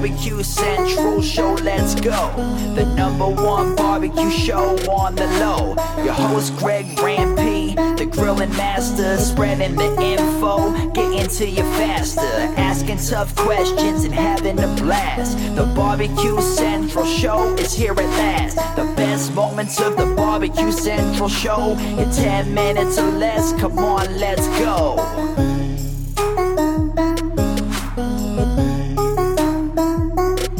Barbecue Central show, let's go. The number one barbecue show on the low. Your host, Greg Rempe, the grilling master, spreading the info, getting to you faster, asking tough questions and having a blast. The Barbecue Central show is here at last. The best moments of the Barbecue Central show in 10 minutes or less. Come on, let's go.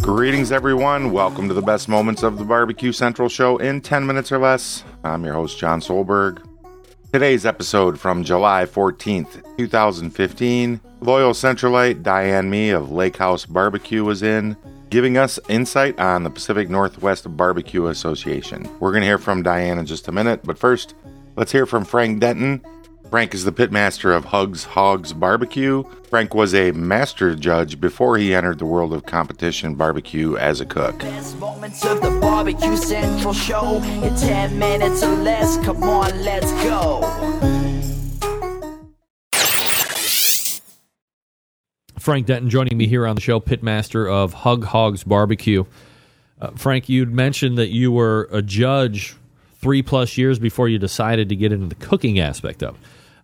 Greetings, everyone. Welcome to the best moments of the Barbecue Central show in 10 minutes or less. I'm your host, Jon Solberg. Today's episode from July 14th, 2015. Loyal Centralite Diane Mee of Lake House Barbecue was in, giving us insight on the Pacific Northwest Barbecue Association. We're going to hear from Diane in just a minute, but first, let's hear from Frank Denton, Frank is the pitmaster of Hugs Hogs Barbecue. Frank was a master judge before he entered the world of competition barbecue as a cook. Best moments of the Barbecue Central show in 10 minutes or less. Come on, let's go. Frank Denton joining me here on the show, pitmaster of Hug Hogs Barbecue. Uh, Frank, you'd mentioned that you were a judge three plus years before you decided to get into the cooking aspect of it.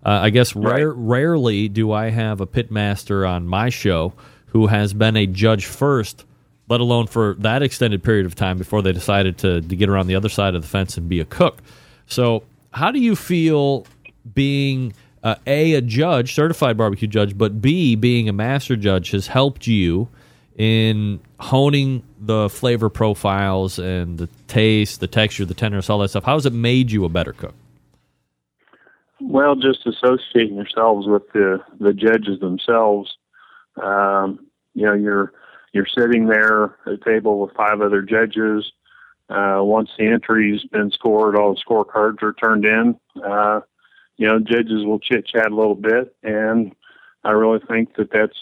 Uh, I guess rare, rarely do I have a pitmaster on my show who has been a judge first, let alone for that extended period of time before they decided to, to get around the other side of the fence and be a cook. So, how do you feel being uh, a a judge, certified barbecue judge, but b being a master judge has helped you in honing the flavor profiles and the taste, the texture, the tenderness, all that stuff? How has it made you a better cook? Well, just associating yourselves with the the judges themselves. Um, you know, you're you're sitting there at a table with five other judges. Uh, once the entry's been scored, all the scorecards are turned in. Uh, you know, judges will chit chat a little bit, and I really think that that's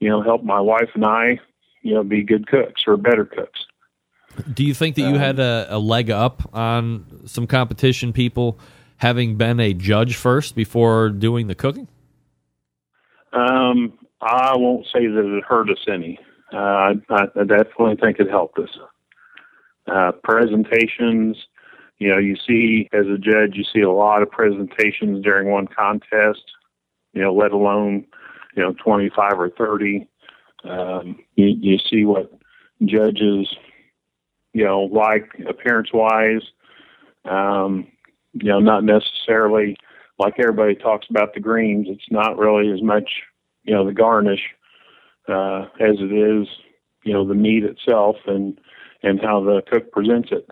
you know helped my wife and I, you know, be good cooks or better cooks. Do you think that you had a, a leg up on some competition people? Having been a judge first before doing the cooking? Um, I won't say that it hurt us any. Uh, I, I definitely think it helped us. Uh, presentations, you know, you see as a judge, you see a lot of presentations during one contest, you know, let alone, you know, 25 or 30. Um, you, you see what judges, you know, like appearance wise. Um, you know, not necessarily like everybody talks about the greens. It's not really as much, you know, the garnish uh, as it is, you know, the meat itself and and how the cook presents it.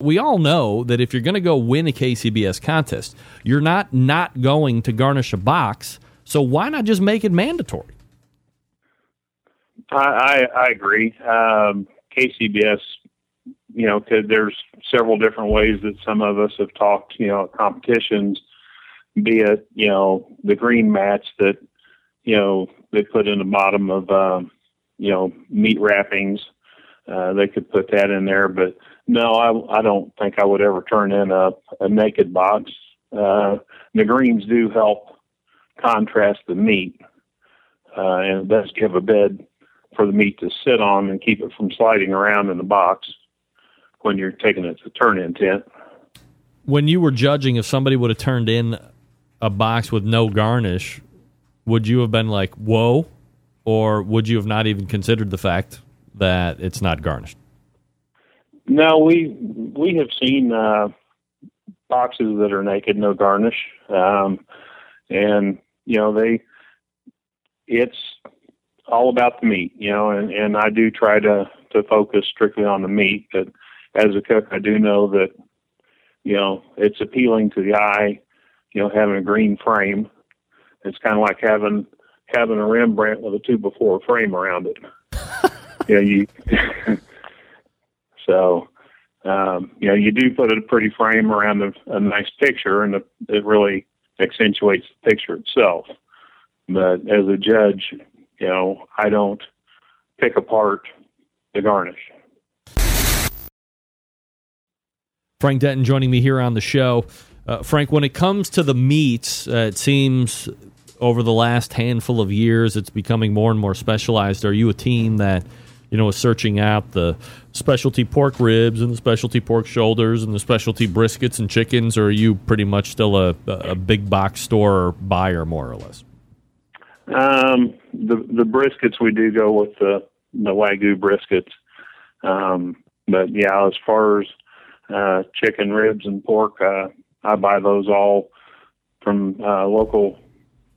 We all know that if you're going to go win a KCBS contest, you're not not going to garnish a box. So why not just make it mandatory? I I, I agree. Um, KCBS you know, cause there's several different ways that some of us have talked, you know, competitions, be it, you know, the green mats that, you know, they put in the bottom of, um, you know, meat wrappings. Uh, they could put that in there, but no, I, I don't think I would ever turn in a, a naked box. Uh, the greens do help contrast the meat, uh, and it does give a bed for the meat to sit on and keep it from sliding around in the box when you're taking it to turn in tent. When you were judging, if somebody would have turned in a box with no garnish, would you have been like, whoa? Or would you have not even considered the fact that it's not garnished? No, we we have seen uh, boxes that are naked, no garnish, um, and you know they. It's all about the meat, you know, and, and I do try to to focus strictly on the meat, but as a cook, I do know that, you know, it's appealing to the eye, you know, having a green frame. It's kind of like having having a Rembrandt with a two before frame around it. yeah, you. so, um, you know, you do put a pretty frame around a, a nice picture, and it really accentuates the picture itself. But as a judge, you know, I don't pick apart the garnish. Frank Denton joining me here on the show. Uh, Frank, when it comes to the meats, uh, it seems over the last handful of years, it's becoming more and more specialized. Are you a team that you know is searching out the specialty pork ribs and the specialty pork shoulders and the specialty briskets and chickens, or are you pretty much still a, a big box store buyer, more or less? Um, the the briskets we do go with the the wagyu briskets, um, but yeah, as far as uh, chicken ribs and pork, uh, I buy those all from uh, local,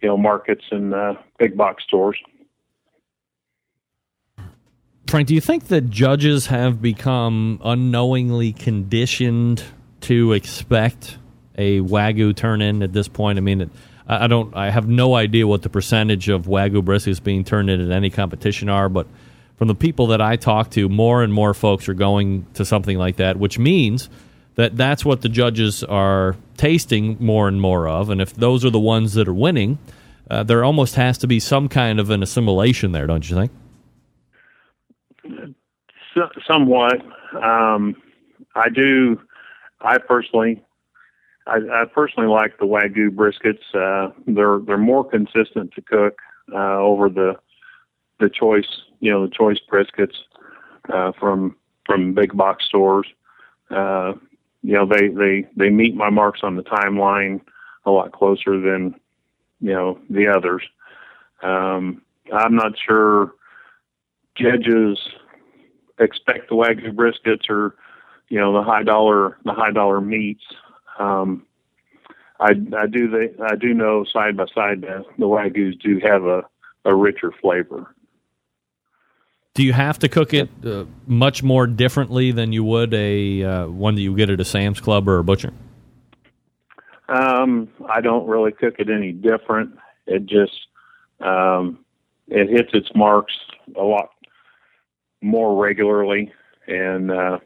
you know, markets and uh, big box stores. Frank, do you think that judges have become unknowingly conditioned to expect a wagyu turn in at this point? I mean, it, I don't. I have no idea what the percentage of wagyu briskets being turned in at any competition are, but from the people that I talk to, more and more folks are going to something like that, which means that that's what the judges are tasting more and more of. And if those are the ones that are winning, uh, there almost has to be some kind of an assimilation there, don't you think? So, somewhat. Um, I do. I personally, I, I, personally like the wagyu briskets. Uh, they're they're more consistent to cook uh, over the the choice, you know, the choice briskets uh, from from big box stores. Uh, you know, they they they meet my marks on the timeline a lot closer than you know the others. Um, I'm not sure judges expect the wagyu briskets or you know the high dollar the high dollar meats. Um, I I do they I do know side by side the, the wagyus do have a a richer flavor. Do you have to cook it uh, much more differently than you would a uh, one that you get at a Sam's Club or a butcher? Um, I don't really cook it any different. It just um, it hits its marks a lot more regularly, and uh,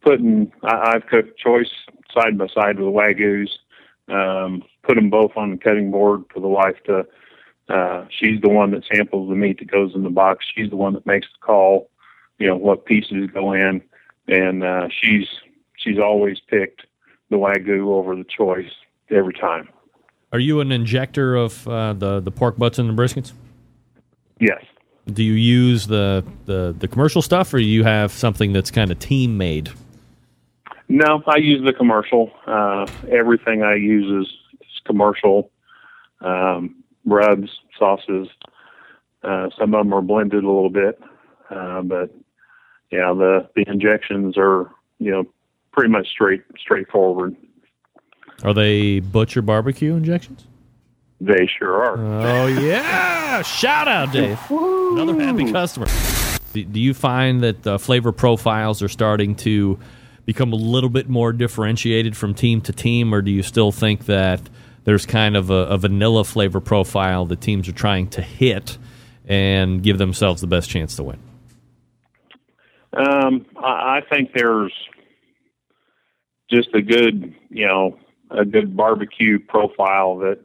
putting I, I've cooked choice side by side with wagyu's. Um, put them both on the cutting board for the wife to uh, she's the one that samples the meat that goes in the box. She's the one that makes the call, you know, what pieces go in, and uh, she's she's always picked the wagyu over the choice every time. Are you an injector of uh, the the pork butts and the briskets? Yes. Do you use the, the, the commercial stuff, or you have something that's kind of team made? No, I use the commercial. Uh, everything I use is, is commercial. Um, rubs, sauces. Uh, some of them are blended a little bit, uh, but yeah, the the injections are you know pretty much straight straightforward. Are they butcher barbecue injections? They sure are. Oh yeah! Shout out, Dave. Another happy customer. Do, do you find that the flavor profiles are starting to become a little bit more differentiated from team to team, or do you still think that there's kind of a, a vanilla flavor profile that teams are trying to hit and give themselves the best chance to win? Um, I think there's just a good, you know, a good barbecue profile that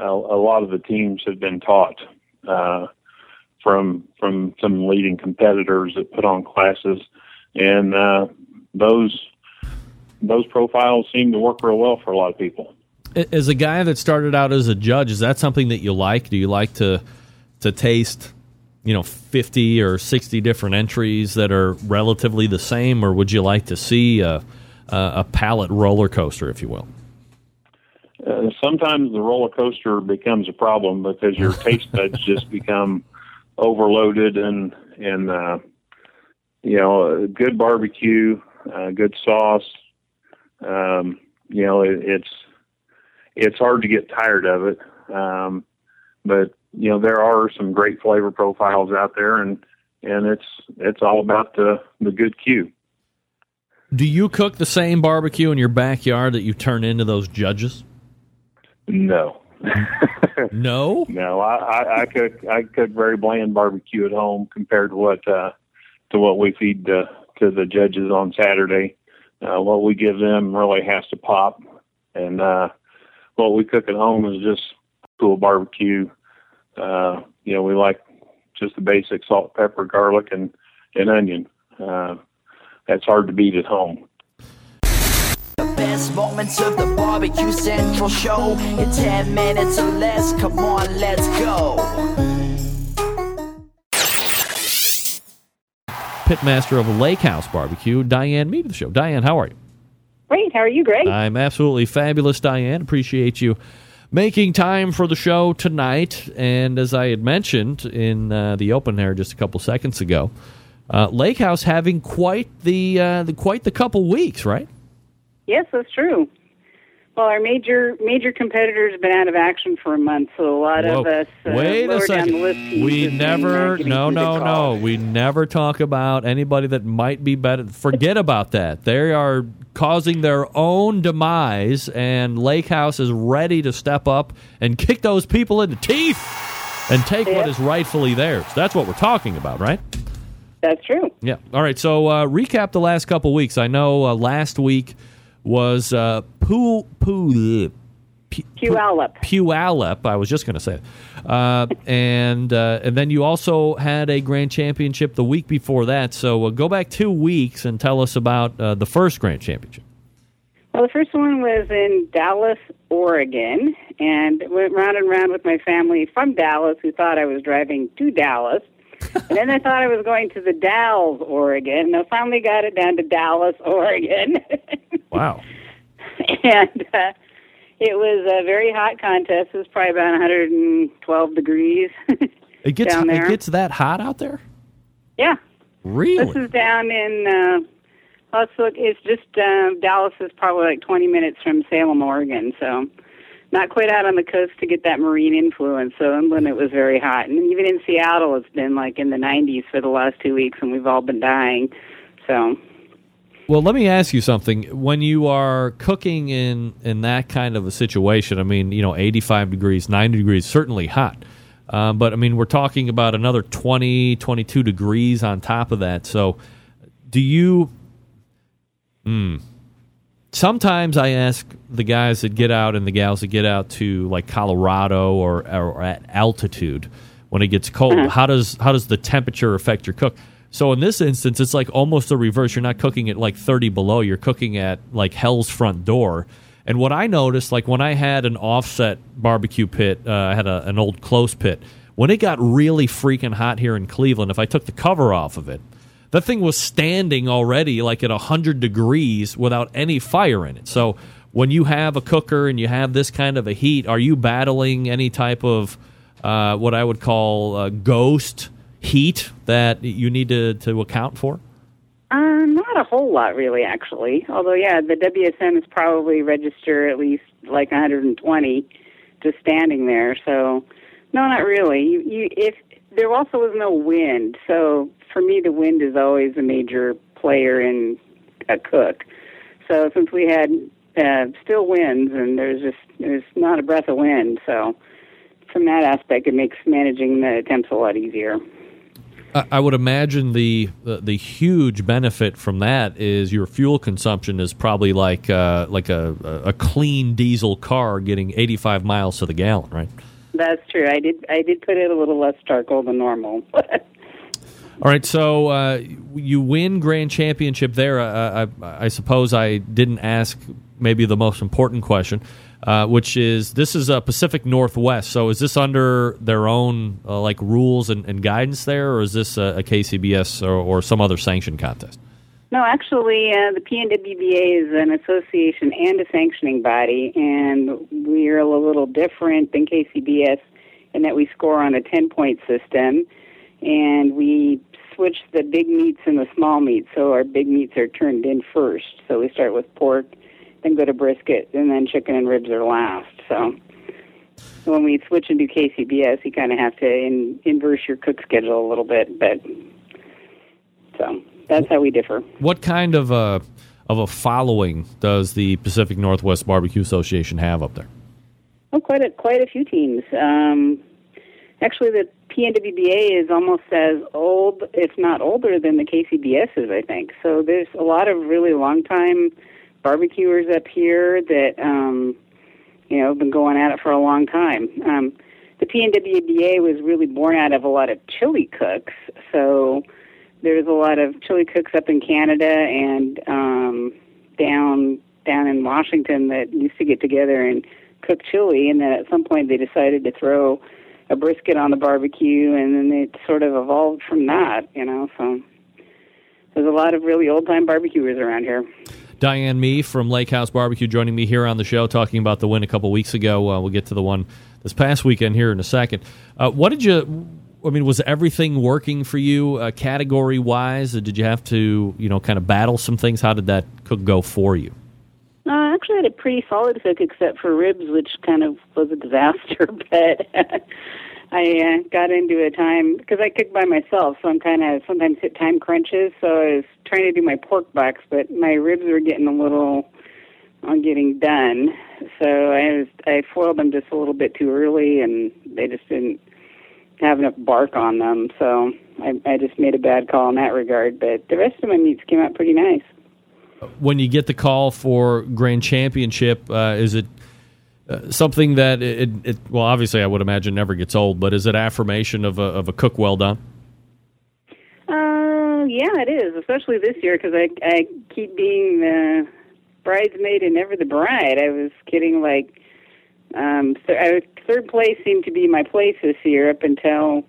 uh, a lot of the teams have been taught uh, from from some leading competitors that put on classes, and uh, those those profiles seem to work real well for a lot of people as a guy that started out as a judge, is that something that you like? Do you like to to taste, you know, fifty or sixty different entries that are relatively the same, or would you like to see a a, a palate roller coaster, if you will? Uh, sometimes the roller coaster becomes a problem because your taste buds just become overloaded and and uh, you know, good barbecue, uh, good sauce. Um, you know, it, it's it's hard to get tired of it. Um, but you know there are some great flavor profiles out there, and and it's it's all about the the good cue. Do you cook the same barbecue in your backyard that you turn into those judges? No. no. No, I, I, I cook I cook very bland barbecue at home compared to what uh, to what we feed to, to the judges on Saturday. Uh, what we give them really has to pop, and uh, what we cook at home is just cool barbecue. Uh, you know, we like just the basic salt, pepper, garlic, and and onion. Uh, that's hard to beat at home. The best moments of the Barbecue Central show in 10 minutes or less. Come on, let's go. Pitmaster of Lake House Barbecue, Diane Mee of the show. Diane, how are you? Great. How are you, Greg? I'm absolutely fabulous, Diane. Appreciate you making time for the show tonight. And as I had mentioned in uh, the open air just a couple seconds ago, uh, Lake House having quite the, uh, the quite the couple weeks, right? Yes, that's true. Well, our major major competitors have been out of action for a month, so a lot Whoa. of us uh, Wait a down second. the list. We never, no, no, no. We never talk about anybody that might be better. Forget about that. They are causing their own demise, and Lake House is ready to step up and kick those people in the teeth and take what is rightfully theirs. That's what we're talking about, right? That's true. Yeah. All right. So uh, recap the last couple weeks. I know uh, last week was uh, Poo Poo. Puyallup. Puyallup. I was just going to say it. Uh, and uh, and then you also had a grand championship the week before that. So uh, go back two weeks and tell us about uh, the first grand championship. Well, the first one was in Dallas, Oregon, and went round and round with my family from Dallas, who thought I was driving to Dallas. And then I thought I was going to the Dalles, Oregon. And I finally got it down to Dallas, Oregon. Wow. and uh, it was a very hot contest. It was probably about 112 degrees. It gets Down there. it gets that hot out there. yeah, Really? this is down in. Uh, let's look. It's just uh, Dallas is probably like 20 minutes from Salem, Oregon. So not quite out on the coast to get that marine influence. So inland it was very hot, and even in Seattle, it's been like in the 90s for the last two weeks, and we've all been dying. So Well, let me ask you something. When you are cooking in in that kind of a situation, I mean, you know, 85 degrees, 90 degrees, certainly hot. Uh, but I mean, we're talking about another 20, 22 degrees on top of that. So, do you? Hmm. Sometimes I ask the guys that get out and the gals that get out to like Colorado or, or at altitude when it gets cold. How does how does the temperature affect your cook? So in this instance, it's like almost the reverse. You're not cooking at like 30 below. You're cooking at like hell's front door. And what I noticed, like when I had an offset barbecue pit, uh, I had a, an old Klose pit. When it got really freaking hot here in Cleveland, if I took the cover off of it, that thing was standing already like at 100 degrees without any fire in it. So when you have a cooker and you have this kind of a heat, are you battling any type of uh, what I would call uh, ghost heat that you need to, to account for? Uh, not a whole lot, really, actually. Although, yeah, the WSM is probably register at least like 120 just standing there. So, no, not really. You, you, if there also was no wind, so for me, the wind is always a major player in a cook. So, since we had uh, still winds and there's just there's not a breath of wind, so from that aspect, it makes managing the temps a lot easier. I- would imagine the, the the huge benefit from that is your fuel consumption is probably like uh, like a, a clean diesel car getting 85 miles to the gallon, right? That's true. I did I did put it a little less charcoal than normal. All right, so uh, you win grand championship there. Uh, I, I suppose I didn't ask maybe the most important question, uh, which is this is a Pacific Northwest. So is this under their own uh, like rules and, and guidance there, or is this a, a KCBS or, or some other sanctioned contest? No, actually, uh, the PNWBA is an association and a sanctioning body, and we're a little different than KCBS in that we score on a 10 point system, and we switch the big meats and the small meats. So our big meats are turned in first. So we start with pork, then go to brisket, and then chicken and ribs are last. So when we switch into KCBS, you kind of have to in, inverse your cook schedule a little bit, but so that's how we differ. What kind of a of a following does the Pacific Northwest Barbecue Association have up there? Oh, quite a quite a few teams. Um, actually, the PNWBA is almost as old, if not older, than the KCBS is. I think so. There's a lot of really long time barbecuers up here that um, you know have been going at it for a long time. Um, the PNWBA was really born out of a lot of chili cooks, so there's a lot of chili cooks up in Canada and um, down down in Washington that used to get together and cook chili, and then at some point they decided to throw a brisket on the barbecue, and then it sort of evolved from that, you know. So there's a lot of really old time barbecuers around here. Diane Mee from Lake House Barbecue joining me here on the show, talking about the win a couple weeks ago. Uh, we'll get to the one this past weekend here in a second. Uh, what did you? I mean, was everything working for you uh, category wise? Did you have to, you know, kind of battle some things? How did that cook go for you? Uh, I actually had a pretty solid cook, except for ribs, which kind of was a disaster. But I uh, got into a time because I cook by myself, so I'm kind of sometimes hit time crunches. So I was trying to do my pork butts, but my ribs were getting a little on getting done. So I was I foiled them just a little bit too early, and they just didn't have enough bark on them. So I, I just made a bad call in that regard. But the rest of my meats came out pretty nice. When you get the call for Grand Championship, uh, is it uh, something that it, it, well obviously I would imagine never gets old, but is it affirmation of a, of a cook well done? Uh, yeah, it is, especially this year because I I keep being the bridesmaid and never the bride. I was getting like um th- I third place seemed to be my place this year up until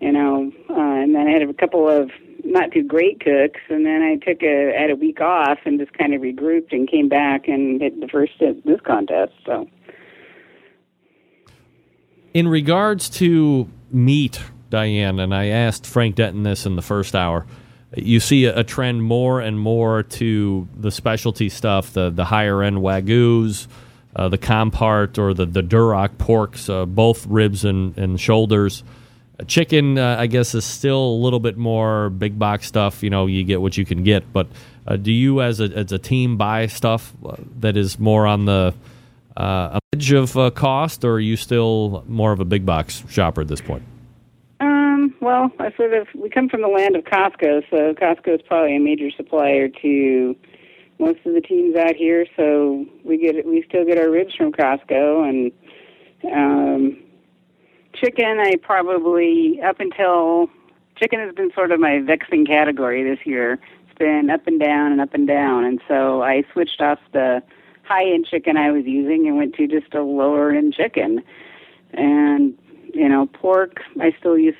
you know, uh, and then I had a couple of not too great cooks, and then I took a had a week off and just kind of regrouped and came back and hit the first at this contest. So, in regards to meat, Diane, and I asked Frank Denton this in the first hour. You see a, trend more and more to the specialty stuff, the the higher end wagyu's, uh, the Compart or the the Duroc porks, uh, both ribs and, and shoulders. Chicken, uh, I guess, is still a little bit more big box stuff. You know, you get what you can get. But uh, do you, as a as a team, buy stuff uh, that is more on the uh, edge of uh, cost, or are you still more of a big box shopper at this point? um, well, I sort of we come from the land of Costco, so Costco is probably a major supplier to most of the teams out here. So we get we still get our ribs from Costco and. Um, chicken, I probably up until chicken has been sort of my vexing category this year. It's been up and down and up and down, and so I switched off the high end chicken I was using and went to just a lower end chicken. And you know, pork, I still use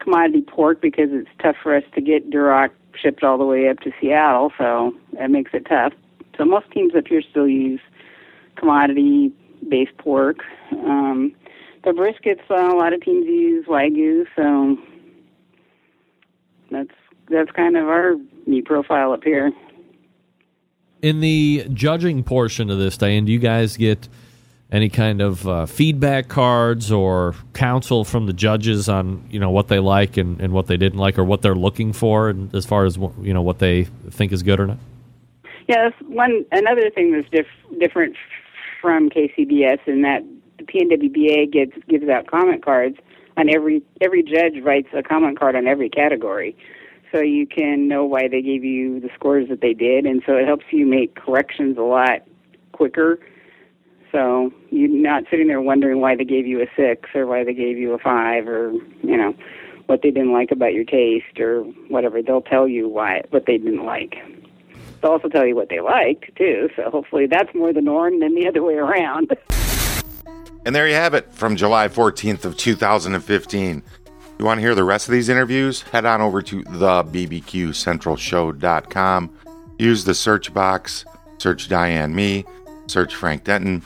commodity pork because it's tough for us to get Duroc shipped all the way up to Seattle, so that makes it tough. So most teams up here still use commodity based pork. Um, the briskets, uh, a lot of teams use wagyu, so that's that's kind of our meat profile up here. In the judging portion of this, Diane, do you guys get any kind of uh, feedback cards or counsel from the judges on you know what they like and, and what they didn't like or what they're looking for, and as far as you know what they think is good or not? Yeah, that's one another thing that's diff- different from KCBS in that the PNWBA gives gives out comment cards on every every judge writes a comment card on every category, so you can know why they gave you the scores that they did, and so it helps you make corrections a lot quicker. So you're not sitting there wondering why they gave you a six or why they gave you a five or you know what they didn't like about your taste or whatever. They'll tell you why what they didn't like. They'll also tell you what they liked too. So hopefully that's more the norm than the other way around. And there you have it from July 14th of 2015. You want to hear the rest of these interviews? Head on over to thebbqcentralshow.com. Use the search box, search Diane Mee, search Frank Denton,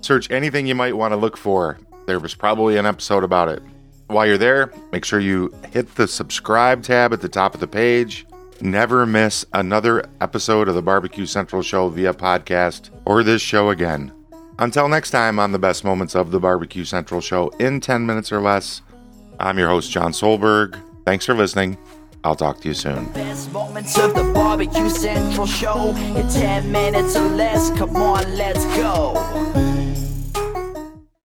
search anything you might want to look for. There was probably an episode about it. While you're there, make sure you hit the subscribe tab at the top of the page. Never miss another episode of the Barbecue Central Show via podcast or this show again. Until next time on the best moments of the Barbecue Central Show in 10 minutes or less, I'm your host, Jon Solberg. Thanks for listening. I'll talk to you soon. Best moments of the Barbecue Central Show in 10 minutes or less. Come on, let's go.